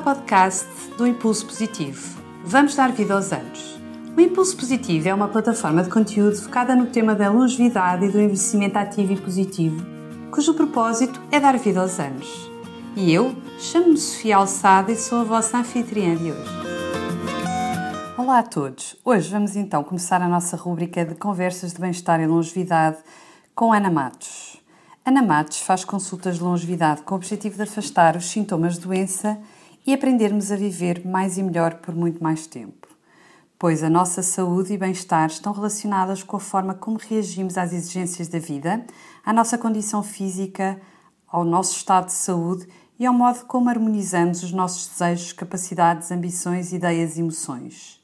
ao podcast do Impulso Positivo. Vamos dar vida aos anos. O Impulso Positivo é uma plataforma de conteúdo focada no tema da longevidade e do envelhecimento ativo e positivo, cujo propósito é dar vida aos anos. E eu chamo-me Sofia Alçada e sou a vossa anfitriã de hoje. Olá a todos! Hoje vamos então começar a nossa rúbrica de conversas de bem-estar e longevidade com Ana Matos. Ana Matos faz consultas de longevidade com o objetivo de afastar os sintomas de doença e aprendermos a viver mais e melhor por muito mais tempo. Pois a nossa saúde e bem-estar estão relacionadas com a forma como reagimos às exigências da vida, à nossa condição física, ao nosso estado de saúde e ao modo como harmonizamos os nossos desejos, capacidades, ambições, ideias e emoções.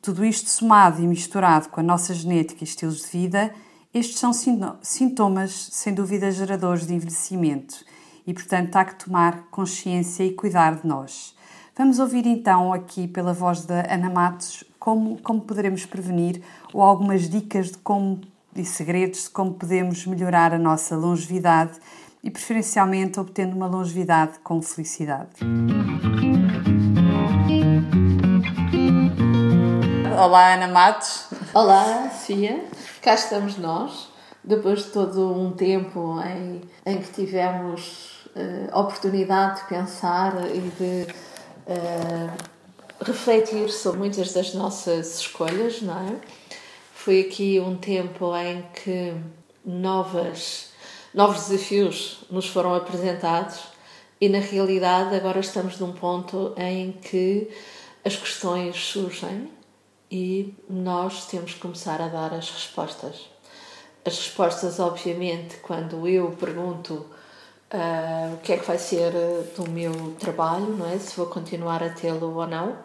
Tudo isto somado e misturado com a nossa genética e estilos de vida estes são sintomas, sem dúvida, geradores de envelhecimento e, portanto, há que tomar consciência e cuidar de nós. Vamos ouvir então aqui pela voz da Ana Matos como, como poderemos prevenir ou algumas dicas de como e segredos de como podemos melhorar a nossa longevidade e preferencialmente obtendo uma longevidade com felicidade. Olá Ana Matos. Olá, Cia cá estamos nós, depois de todo um tempo em, em que tivemos uh, oportunidade de pensar e de uh, refletir sobre muitas das nossas escolhas, não é? Foi aqui um tempo em que novas, novos desafios nos foram apresentados e, na realidade, agora estamos num ponto em que as questões surgem e nós temos que começar a dar as respostas. As respostas, obviamente, quando eu pergunto uh, o que é que vai ser do meu trabalho, não é? Se vou continuar a tê-lo ou não.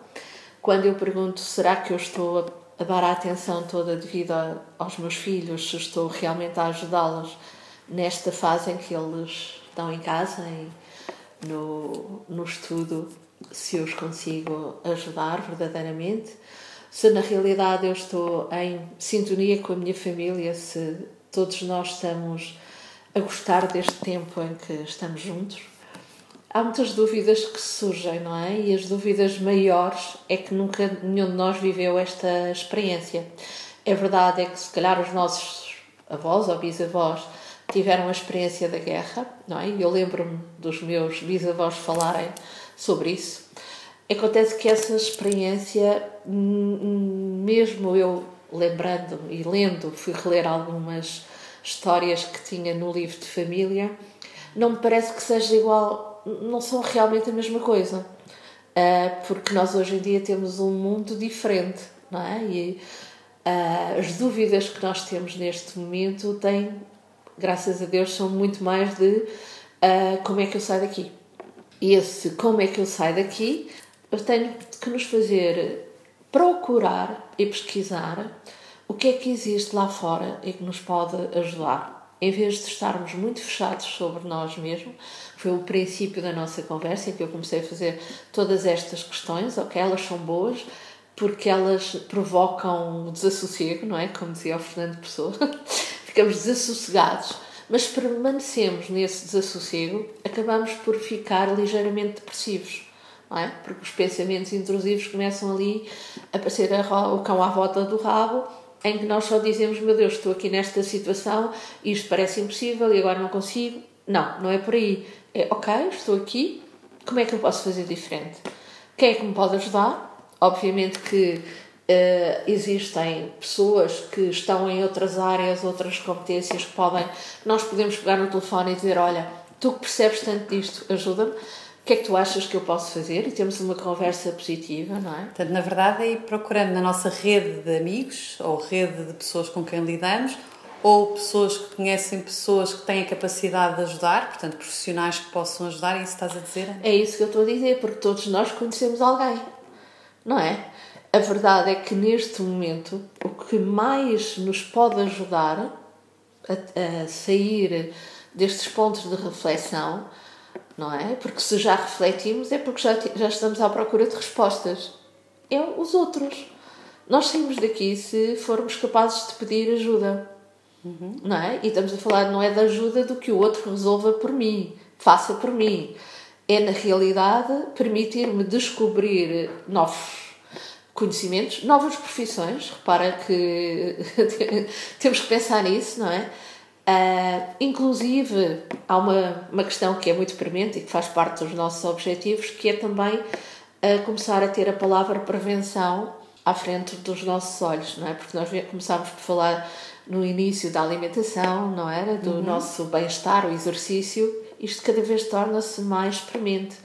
Quando eu pergunto será que eu estou a dar a atenção toda devido aos meus filhos, se estou realmente a ajudá-los nesta fase em que eles estão em casa e no, no estudo, se eu os consigo ajudar verdadeiramente se na realidade eu estou em sintonia com a minha família, se todos nós estamos a gostar deste tempo em que estamos juntos. Há muitas dúvidas que surgem, não é? E as dúvidas maiores é que nunca nenhum de nós viveu esta experiência. É verdade é que se calhar os nossos avós ou bisavós tiveram a experiência da guerra, não é? Eu lembro-me dos meus bisavós falarem sobre isso. Acontece que essa experiência, mesmo eu lembrando e lendo, fui reler algumas histórias que tinha no livro de família, não me parece que seja igual, não são realmente a mesma coisa. Ah, porque nós hoje em dia temos um mundo diferente, não é? E ah, as dúvidas que nós temos neste momento têm, graças a Deus, são muito mais de ah, como é que eu saio daqui. E esse como é que eu saio daqui eu tenho que nos fazer procurar e pesquisar o que é que existe lá fora e que nos pode ajudar. Em vez de estarmos muito fechados sobre nós mesmos, foi o princípio da nossa conversa em que eu comecei a fazer todas estas questões, ok, elas são boas, porque elas provocam desassossego, não é? Como dizia o Fernando Pessoa, ficamos desassossegados, mas permanecemos nesse desassossego, acabamos por ficar ligeiramente depressivos não é? Porque os pensamentos intrusivos começam ali a aparecer o cão à volta do rabo, em que nós só dizemos: Meu Deus, estou aqui nesta situação, isto parece impossível e agora não consigo. Não, não é por aí. É ok, estou aqui, como é que eu posso fazer diferente? Quem é que me pode ajudar? Obviamente que uh, existem pessoas que estão em outras áreas, outras competências que podem. Nós podemos pegar no telefone e dizer: Olha, tu que percebes tanto disto, ajuda-me o que é que tu achas que eu posso fazer? E temos uma conversa positiva, não é? Portanto, na verdade, é ir procurando na nossa rede de amigos ou rede de pessoas com quem lidamos ou pessoas que conhecem pessoas que têm a capacidade de ajudar, portanto, profissionais que possam ajudar, é isso que estás a dizer? É isso que eu estou a dizer, porque todos nós conhecemos alguém, não é? A verdade é que neste momento o que mais nos pode ajudar a, a sair destes pontos de reflexão não é? Porque se já refletimos é porque já, já estamos à procura de respostas. É os outros. Nós saímos daqui se formos capazes de pedir ajuda. Uhum. Não é? E estamos a falar não é da ajuda do que o outro resolva por mim, faça por mim. É, na realidade, permitir-me descobrir novos conhecimentos, novas profissões. Repara que temos que pensar nisso, não é? Uh, inclusive, há uma, uma questão que é muito premente e que faz parte dos nossos objetivos, que é também uh, começar a ter a palavra prevenção à frente dos nossos olhos, não é? Porque nós começámos por falar no início da alimentação, não era? Do uhum. nosso bem-estar, o exercício. Isto cada vez torna-se mais premente,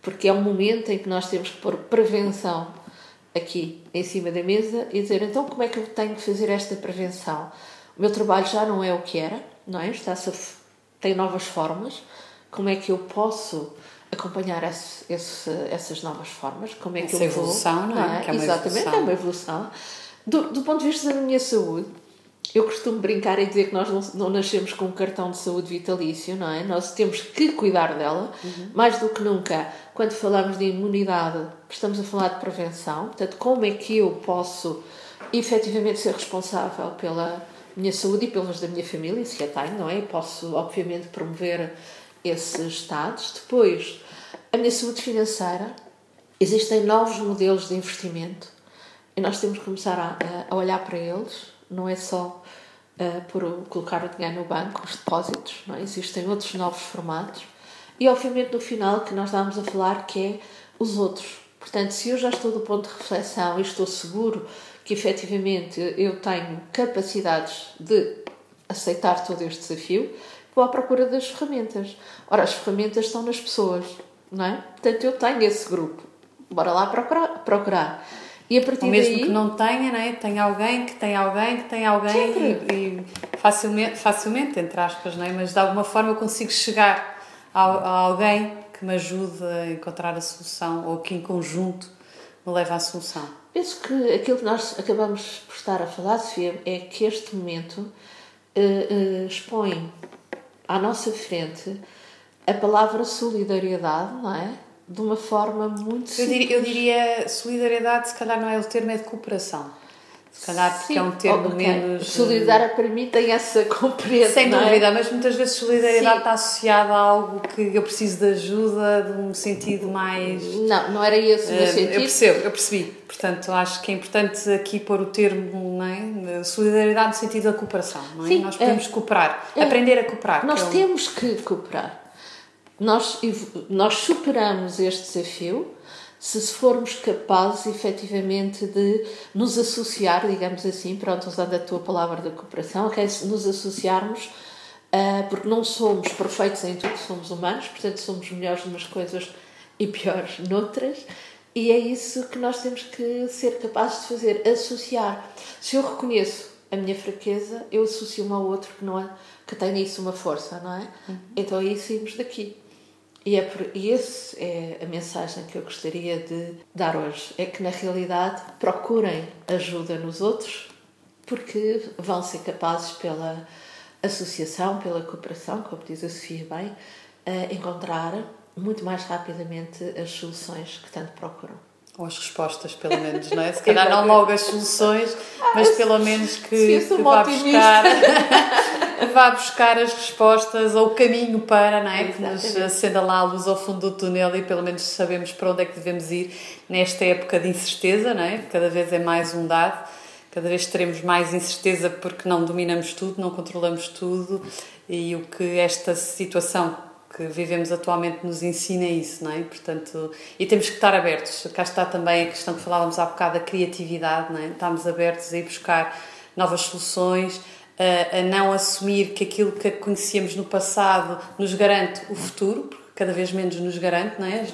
porque é um momento em que nós temos que pôr prevenção aqui em cima da mesa e dizer então como é que eu tenho que fazer esta prevenção? O meu trabalho já não é o que era, não é? Está tem novas formas. Como é que eu posso acompanhar esse, esse, essas novas formas? Como é que Essa eu evolução, vou, não é? Não é? Exatamente, evolução. é uma evolução. Do, do ponto de vista da minha saúde, eu costumo brincar e dizer que nós não, não, nascemos com um cartão de saúde vitalício, não é? Nós temos que cuidar dela, uhum. mais do que nunca. Quando falamos de imunidade, estamos a falar de prevenção. Portanto, como é que eu posso efetivamente ser responsável pela minha saúde e pelas da minha família, se a tenho, não é? Posso, obviamente, promover esses estados. Depois, a minha saúde financeira. Existem novos modelos de investimento e nós temos que começar a, a olhar para eles. Não é só uh, por colocar o dinheiro no banco, os depósitos, não é? Existem outros novos formatos. E, obviamente, no final, que nós estávamos a falar, que é os outros. Portanto, se eu já estou do ponto de reflexão e estou seguro que efetivamente eu tenho capacidades de aceitar todo este desafio, vou à procura das ferramentas. Ora, as ferramentas estão nas pessoas, não é? Portanto, eu tenho esse grupo. Bora lá procurar. procurar. E a partir Ou mesmo daí... que não tenha, não é? Tem alguém que tem alguém que tem alguém e, e, facilmente, facilmente, entre aspas, não é? Mas de alguma forma eu consigo chegar a, a alguém que me ajude a encontrar a solução ou que em conjunto me leva à solução. Penso que aquilo que nós acabamos por estar a falar, Sofia, é que este momento uh, uh, expõe à nossa frente a palavra solidariedade, não é? De uma forma muito eu diria, eu diria solidariedade, se calhar não é o termo, é de cooperação. Se calhar porque Sim, é um termo okay. menos. Solidar para mim tem essa compreensão. Sem é? dúvida, é? mas muitas vezes solidariedade Sim. está associada a algo que eu preciso de ajuda, de um sentido mais. Não, não era esse o meu uh, sentido. Eu percebo, eu percebi. Portanto, acho que é importante aqui pôr o termo não é? solidariedade no sentido da cooperação. Não é? Sim, Nós podemos é, cooperar, é, aprender a cooperar. Nós é temos que cooperar. Nós, nós superamos este desafio se formos capazes efetivamente de nos associar, digamos assim, pronto, usando a tua palavra da cooperação, okay? se nos associarmos, uh, porque não somos perfeitos em tudo, somos humanos, portanto somos melhores umas coisas e piores noutras, e é isso que nós temos que ser capazes de fazer, associar. Se eu reconheço a minha fraqueza, eu associo uma ao outro que não é, que tem nisso uma força, não é? Uhum. Então aí saímos daqui. E, é por, e essa é a mensagem que eu gostaria de dar hoje: é que na realidade procurem ajuda nos outros, porque vão ser capazes, pela associação, pela cooperação, como diz a Sofia bem, a encontrar muito mais rapidamente as soluções que tanto procuram. Ou as respostas, pelo menos, não é? Se calhar não logo as soluções, mas pelo menos que, que vá buscar. vá buscar as respostas ou o caminho para, não é? Que nos acenda lá a luz ao fundo do túnel e pelo menos sabemos para onde é que devemos ir nesta época de incerteza, não é? Cada vez é mais um dado, cada vez teremos mais incerteza porque não dominamos tudo, não controlamos tudo e o que esta situação que vivemos atualmente nos ensina isso, não é? Portanto, e temos que estar abertos. Cá está também a questão que falávamos há bocado da criatividade, não é? Estamos abertos a ir buscar novas soluções, a, a não assumir que aquilo que conhecíamos no passado nos garante o futuro, porque cada vez menos nos garante, não é?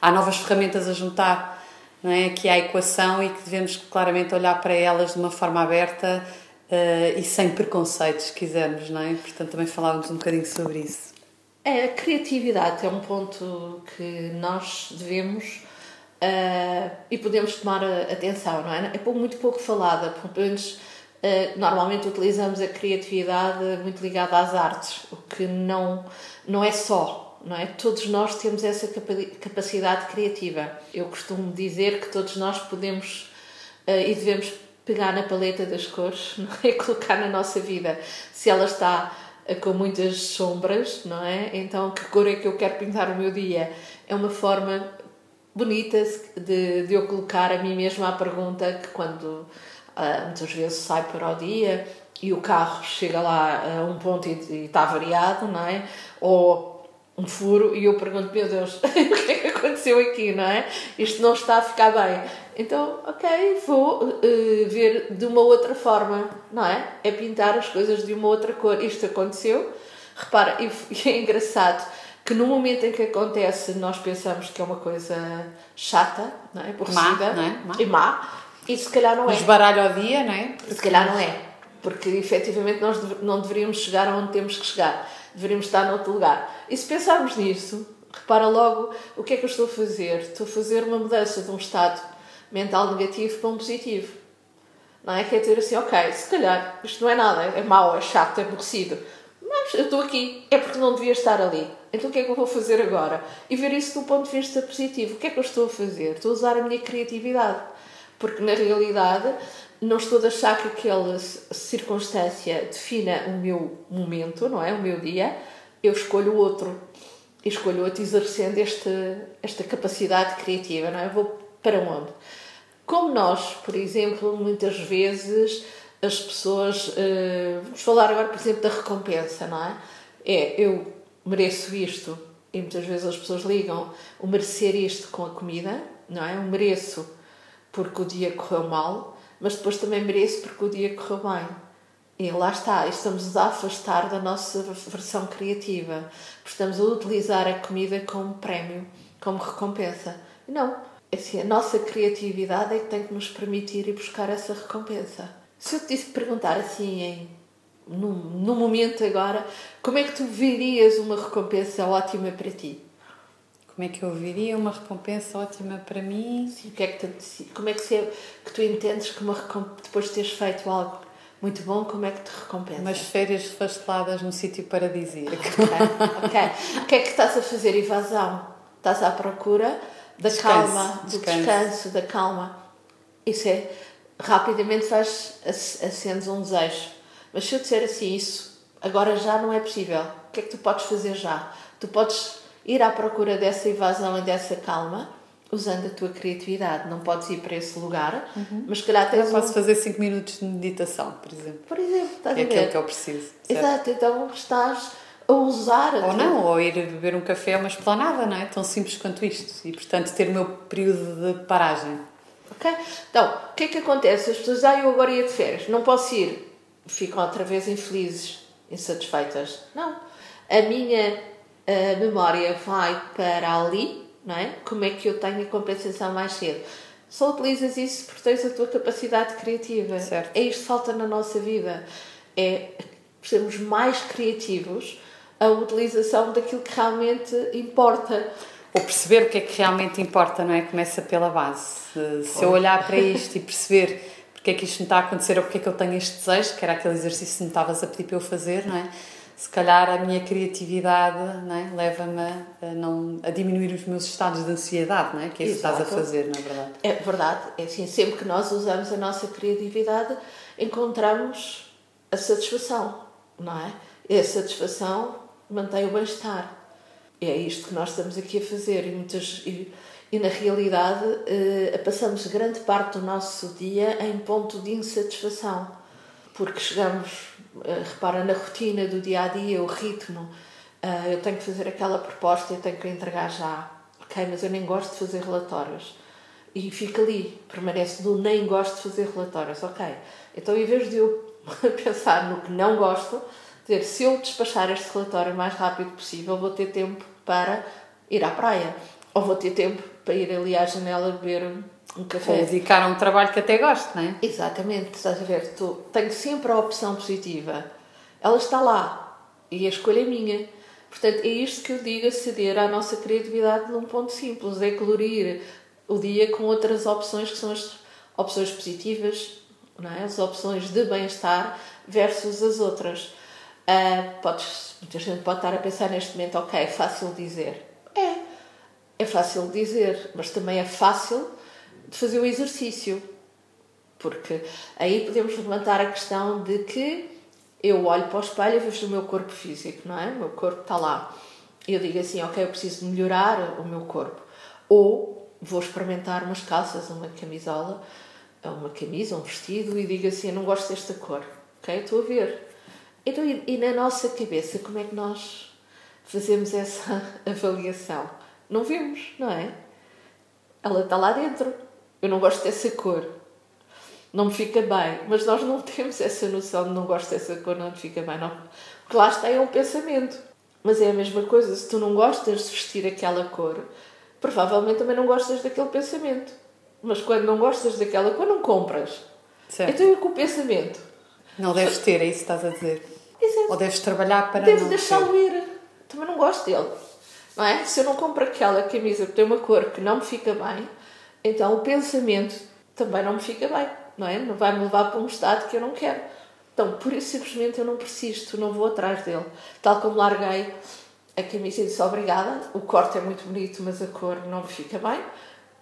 Há novas ferramentas a juntar não é? aqui à equação e que devemos claramente olhar para elas de uma forma aberta uh, e sem preconceitos, se quisermos, não é? Portanto, também falávamos um bocadinho sobre isso. É, a criatividade é um ponto que nós devemos uh, e podemos tomar atenção, não é? É muito pouco falada, pelo menos normalmente utilizamos a criatividade muito ligada às artes, o que não, não é só, não é? Todos nós temos essa capacidade criativa. Eu costumo dizer que todos nós podemos uh, e devemos pegar na paleta das cores não é? colocar na nossa vida se ela está com muitas sombras, não é? Então, que cor é que eu quero pintar o meu dia? É uma forma bonita de, de eu colocar a mim mesma a pergunta que quando uh, muitas vezes sai para o dia e o carro chega lá a um ponto e, está variado, não é? Ou um furo e eu pergunto, meu Deus, o que é que aconteceu aqui, não é? Isto não está a ficar bem. Então, ok, vou uh, ver de uma outra forma, não é? É pintar as coisas de uma outra cor. Isto aconteceu. Repara, e, e é engraçado que no momento em que acontece nós pensamos que é uma coisa chata, não é? Aborrecida má, não é? má. e má, e se calhar não é. Esbaralho ao dia, não é? Se calhar não é, porque efetivamente nós não deveríamos chegar aonde temos que chegar, deveríamos estar noutro lugar. E se pensarmos nisso, repara logo o que é que eu estou a fazer. Estou a fazer uma mudança de um estado mental negativo para um positivo. Não é? Quer dizer assim, ok, se calhar isto não é nada, é mau, é chato, é aborrecido, mas eu estou aqui, é porque não devia estar ali. Então o que é que eu vou fazer agora? E ver isso do ponto de vista positivo. O que é que eu estou a fazer? Estou a usar a minha criatividade. Porque na realidade não estou a deixar que aquela circunstância defina o meu momento, não é? O meu dia. Eu escolho outro. E escolho outro exercendo esta, esta capacidade criativa, não é? Eu vou para onde? Como nós, por exemplo, muitas vezes as pessoas. Uh, vamos falar agora, por exemplo, da recompensa, não é? É, eu mereço isto. E muitas vezes as pessoas ligam o merecer isto com a comida, não é? Eu mereço porque o dia correu mal, mas depois também mereço porque o dia correu bem. E lá está, estamos a afastar da nossa versão criativa, estamos a utilizar a comida como prémio, como recompensa. Não, é assim, a nossa criatividade é que tem que nos permitir ir buscar essa recompensa. Se eu te perguntar assim em no, no momento agora, como é que tu verias uma recompensa ótima para ti? Como é que eu viria uma recompensa ótima para mim? Sim, que é que tu, como é que, se, que tu entendes que uma depois de teres feito algo muito bom, como é que te recompensa? Umas férias fasteladas num sítio paradisíaco. Ok, ok. O que é que estás a fazer? Evasão. Estás à procura da descanso, calma, do descanso. descanso, da calma. Isso é, rapidamente faz, acendes um desejo mas se eu disser assim, isso agora já não é possível, o que é que tu podes fazer já? Tu podes ir à procura dessa evasão e dessa calma usando a tua criatividade. Não podes ir para esse lugar, uhum. mas se calhar tens. Eu posso um... fazer 5 minutos de meditação, por exemplo. Por exemplo, estás é a ver? aquilo que eu preciso. Certo? Exato, então estás a usar. A ou não, ou ir beber um café a uma esplanada, não é? Tão simples quanto isto. E portanto ter o meu período de paragem. Ok? Então, o que é que acontece? As pessoas, ah, eu agora ia de férias, não posso ir ficam outra vez infelizes, insatisfeitas. Não. A minha a memória vai para ali, não é? Como é que eu tenho a compensação mais cedo? Só utilizas isso porque tens a tua capacidade criativa. Certo. É isto que falta na nossa vida. É sermos mais criativos a utilização daquilo que realmente importa. Ou perceber o que é que realmente importa, não é? Começa pela base. Se eu olhar para isto e perceber porque é que isto me está a acontecer ou porque é que eu tenho este desejo, que era aquele exercício que me estavas a pedir para eu fazer, não é? Se calhar a minha criatividade é? leva-me a, não, a diminuir os meus estados de ansiedade, não é? Que é isso que estás a fazer, na é verdade. É verdade. É assim, sempre que nós usamos a nossa criatividade, encontramos a satisfação, não é? E a satisfação mantém o bem-estar. É isto que nós estamos aqui a fazer e muitas... E, e na realidade eh, passamos grande parte do nosso dia em ponto de insatisfação, porque chegamos, eh, repara, na rotina do dia a dia, o ritmo, eh, eu tenho que fazer aquela proposta, eu tenho que entregar já, ok, mas eu nem gosto de fazer relatórios. E fica ali, permanece do nem gosto de fazer relatórios, ok. Então, em vez de eu pensar no que não gosto, dizer, se eu despachar este relatório o mais rápido possível, vou ter tempo para ir à praia ou vou ter tempo para ir ali à janela beber um café. Ou dedicar a um trabalho que até gosto, não é? Exatamente, estás a ver? Tu, tenho sempre a opção positiva. Ela está lá e a escolha é minha. Portanto, é isto que eu digo a ceder à nossa criatividade num ponto simples: é colorir o dia com outras opções que são as opções positivas, não é? as opções de bem-estar versus as outras. Uh, podes, muita gente pode estar a pensar neste momento, ok, é fácil dizer. É, é fácil dizer, mas também é fácil de fazer o exercício. Porque aí podemos levantar a questão de que eu olho para o espelho e vejo o meu corpo físico, não é? O meu corpo está lá. Eu digo assim, ok, eu preciso melhorar o meu corpo. Ou vou experimentar umas calças, uma camisola, uma camisa, um vestido e digo assim, eu não gosto desta cor. Ok? Estou a ver. Então, e, e na nossa cabeça, como é que nós fazemos essa avaliação? Não vemos, não é? Ela está lá dentro. Eu não gosto dessa cor não me fica bem. Mas nós não temos essa noção de não gosto dessa cor, não me fica bem. Não. Porque lá está é um pensamento. Mas é a mesma coisa, se tu não gostas de vestir aquela cor, provavelmente também não gostas daquele pensamento. Mas quando não gostas daquela cor, não compras. Certo. Então é com o pensamento. Não deves ter, é isso que estás a dizer. Exato. Ou deves trabalhar para Devo deixá-lo ir. Também não gosto dele. Não é? Se eu não compro aquela camisa que tem uma cor que não me fica bem, então o pensamento também não me fica bem não é? Não vai me levar para um estado que eu não quero. Então, por isso simplesmente eu não persisto, não vou atrás dele. Tal como larguei a camisa e disse obrigada, o corte é muito bonito, mas a cor não me fica bem.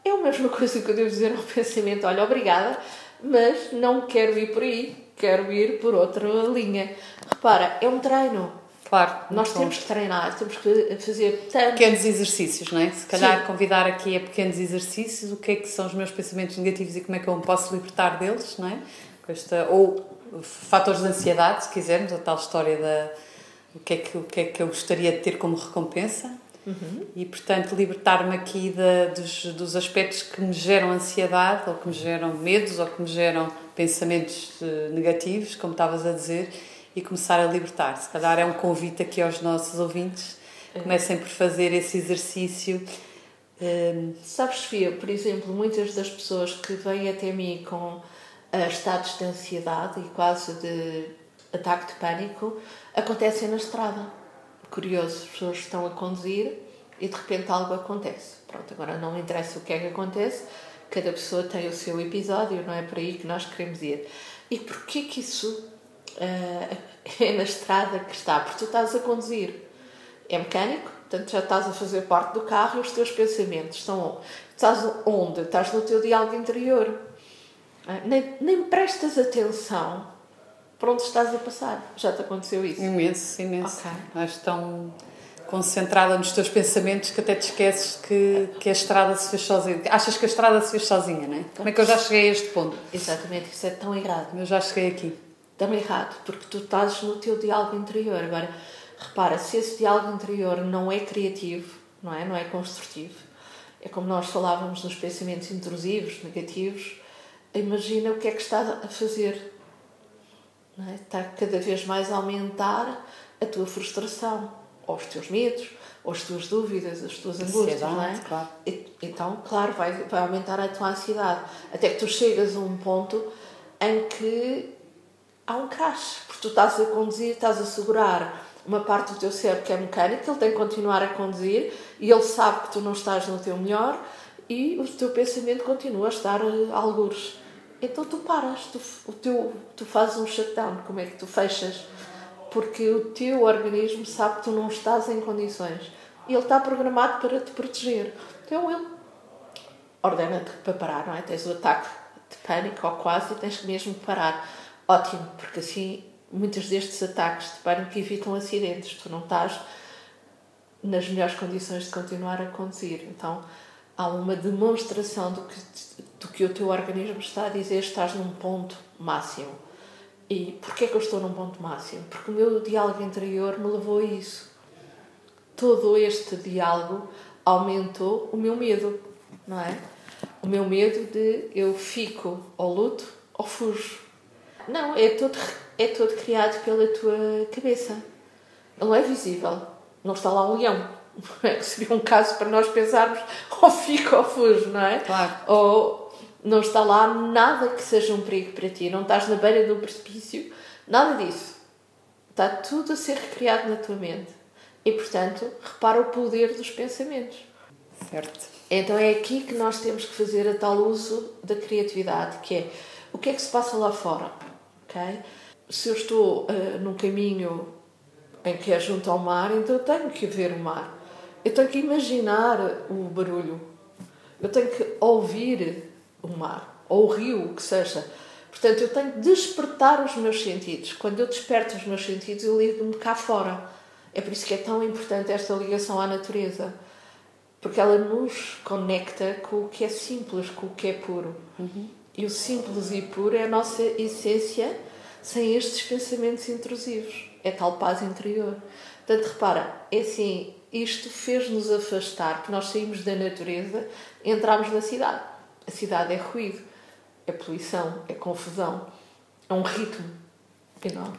É a mesma coisa que eu devo dizer ao pensamento: olha, obrigada, mas não quero ir por aí, quero ir por outra linha. Repara, é um treino. Claro. Nós temos que treinar, temos que fazer tanto. Pequenos exercícios, não é? Se calhar Sim. convidar aqui a pequenos exercícios, o que é que são os meus pensamentos negativos e como é que eu me posso libertar deles, não é? Esta, ou fatores de ansiedade, se quisermos, a tal história da o que é que, o que, é que eu gostaria de ter como recompensa. Uhum. E, portanto, libertar-me aqui de, dos, dos aspectos que me geram ansiedade, ou que me geram medos, ou que me geram pensamentos uh, negativos, como estavas a dizer, e começar a libertar. Se calhar é um convite aqui aos nossos ouvintes, é. comecem por fazer esse exercício. Um... Sabes, Sofia, por exemplo, muitas das pessoas que vêm até mim com uh, estados de ansiedade e quase de ataque de pânico acontecem na estrada. Curioso, as pessoas estão a conduzir e de repente algo acontece. Pronto, agora não interessa o que é que acontece, cada pessoa tem o seu episódio, não é por aí que nós queremos ir. E porquê que isso uh, é na estrada que está, porque tu estás a conduzir. É mecânico, portanto já estás a fazer parte do carro e os teus pensamentos estão. Estás onde? Estás no teu diálogo interior. Uh, nem, nem prestas atenção para onde estás a passar. Já te aconteceu isso? Imenso, imenso. Okay. Estás tão concentrada nos teus pensamentos que até te esqueces que, que a estrada se fez sozinha. Achas que a estrada se fez sozinha, não é? Como é que eu já cheguei a este ponto? Exatamente, isso é tão errado. Eu já cheguei aqui também errado, porque tu estás no teu diálogo interior. Agora, repara, se esse diálogo interior não é criativo, não é? Não é construtivo, é como nós falávamos nos pensamentos intrusivos, negativos, imagina o que é que está a fazer. É? Está cada vez mais a aumentar a tua frustração, ou os teus medos, ou as tuas dúvidas, as tuas angústias, não é? Claro. Então, claro, vai, vai aumentar a tua ansiedade. Até que tu chegas a um ponto em que há um crash, porque tu estás a conduzir, estás a segurar uma parte do teu cérebro que é mecânico, ele tem que continuar a conduzir e ele sabe que tu não estás no teu melhor e o teu pensamento continua a estar a algures. Então tu paras, tu, o teu, tu fazes um shutdown, como é que tu fechas? Porque o teu organismo sabe que tu não estás em condições e ele está programado para te proteger. Então ele ordena-te para parar, não é? Tens o ataque de pânico ou quase e tens que mesmo parar ótimo, porque assim muitos destes ataques de pânico evitam acidentes. Tu não estás nas melhores condições de continuar a conduzir. Então há uma demonstração do que, do que o teu organismo está a dizer, estás num ponto máximo. E porquê que eu estou num ponto máximo? Porque o meu diálogo interior me levou a isso. Todo este diálogo aumentou o meu medo, não é? O meu medo de eu fico ou luto ou fujo. Não, é todo, é todo criado pela tua cabeça. Ele não é visível. Não está lá um leão. É que seria um caso para nós pensarmos ou fico ou fujo, não é? Claro. Ou não está lá nada que seja um perigo para ti. Não estás na beira de um precipício. Nada disso. Está tudo a ser recriado na tua mente. E, portanto, repara o poder dos pensamentos. Certo. Então é aqui que nós temos que fazer a tal uso da criatividade, que é o que é que se passa lá fora? Ok? Se eu estou uh, num caminho em que é junto ao mar, então eu tenho que ver o mar. Eu tenho que imaginar o barulho. Eu tenho que ouvir o mar, ou o rio, o que seja. Portanto, eu tenho que despertar os meus sentidos. Quando eu desperto os meus sentidos, eu ligo-me cá fora. É por isso que é tão importante esta ligação à natureza. Porque ela nos conecta com o que é simples, com o que é puro. Uhum. E o simples e puro é a nossa essência sem estes pensamentos intrusivos. É tal paz interior. Portanto, repara, é assim, isto fez-nos afastar, porque nós saímos da natureza, entramos na cidade. A cidade é ruído, é poluição, é confusão, é um ritmo enorme.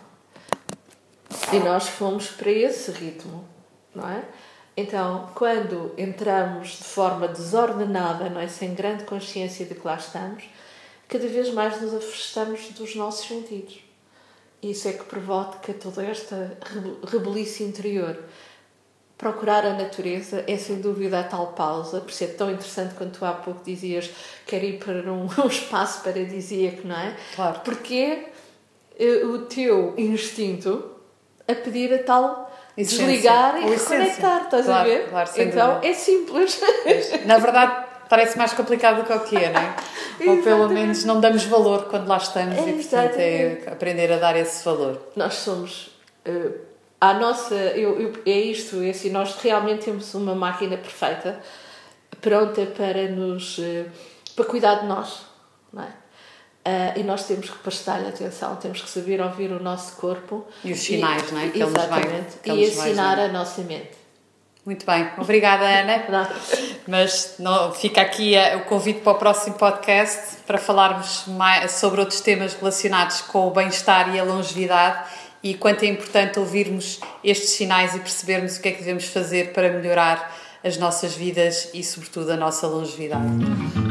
E nós fomos para esse ritmo, não é? Então, quando entramos de forma desordenada, não é? sem grande consciência de que lá estamos, cada vez mais nos afastamos dos nossos sentidos. Isso é que provoca toda esta rebelice interior. Procurar a natureza é sem dúvida a tal pausa, por ser tão interessante quando tu há pouco dizias quer ir para um, um espaço paradisíaco, não é? Claro. Porque é o teu instinto a pedir a tal Essência. desligar e reconectar, estás claro, a ver? Claro, então dúvida. é simples. Na verdade, parece mais complicado do que o que é, não é? Ou pelo menos não damos valor quando lá estamos e, portanto, é aprender a dar esse valor. Nós somos. Uh, a nossa. Eu, eu, é isto, é assim, nós realmente temos uma máquina perfeita, pronta para nos. Uh, para cuidar de nós, não é? Uh, e nós temos que prestar-lhe atenção, temos que saber ouvir o nosso corpo. E os sinais, e, não é? Que exatamente. Vai, que e ensinar a nossa mente. Muito bem, obrigada Ana. Mas não, fica aqui o convite para o próximo podcast para falarmos mais sobre outros temas relacionados com o bem-estar e a longevidade e quanto é importante ouvirmos estes sinais e percebermos o que é que devemos fazer para melhorar as nossas vidas e, sobretudo, a nossa longevidade.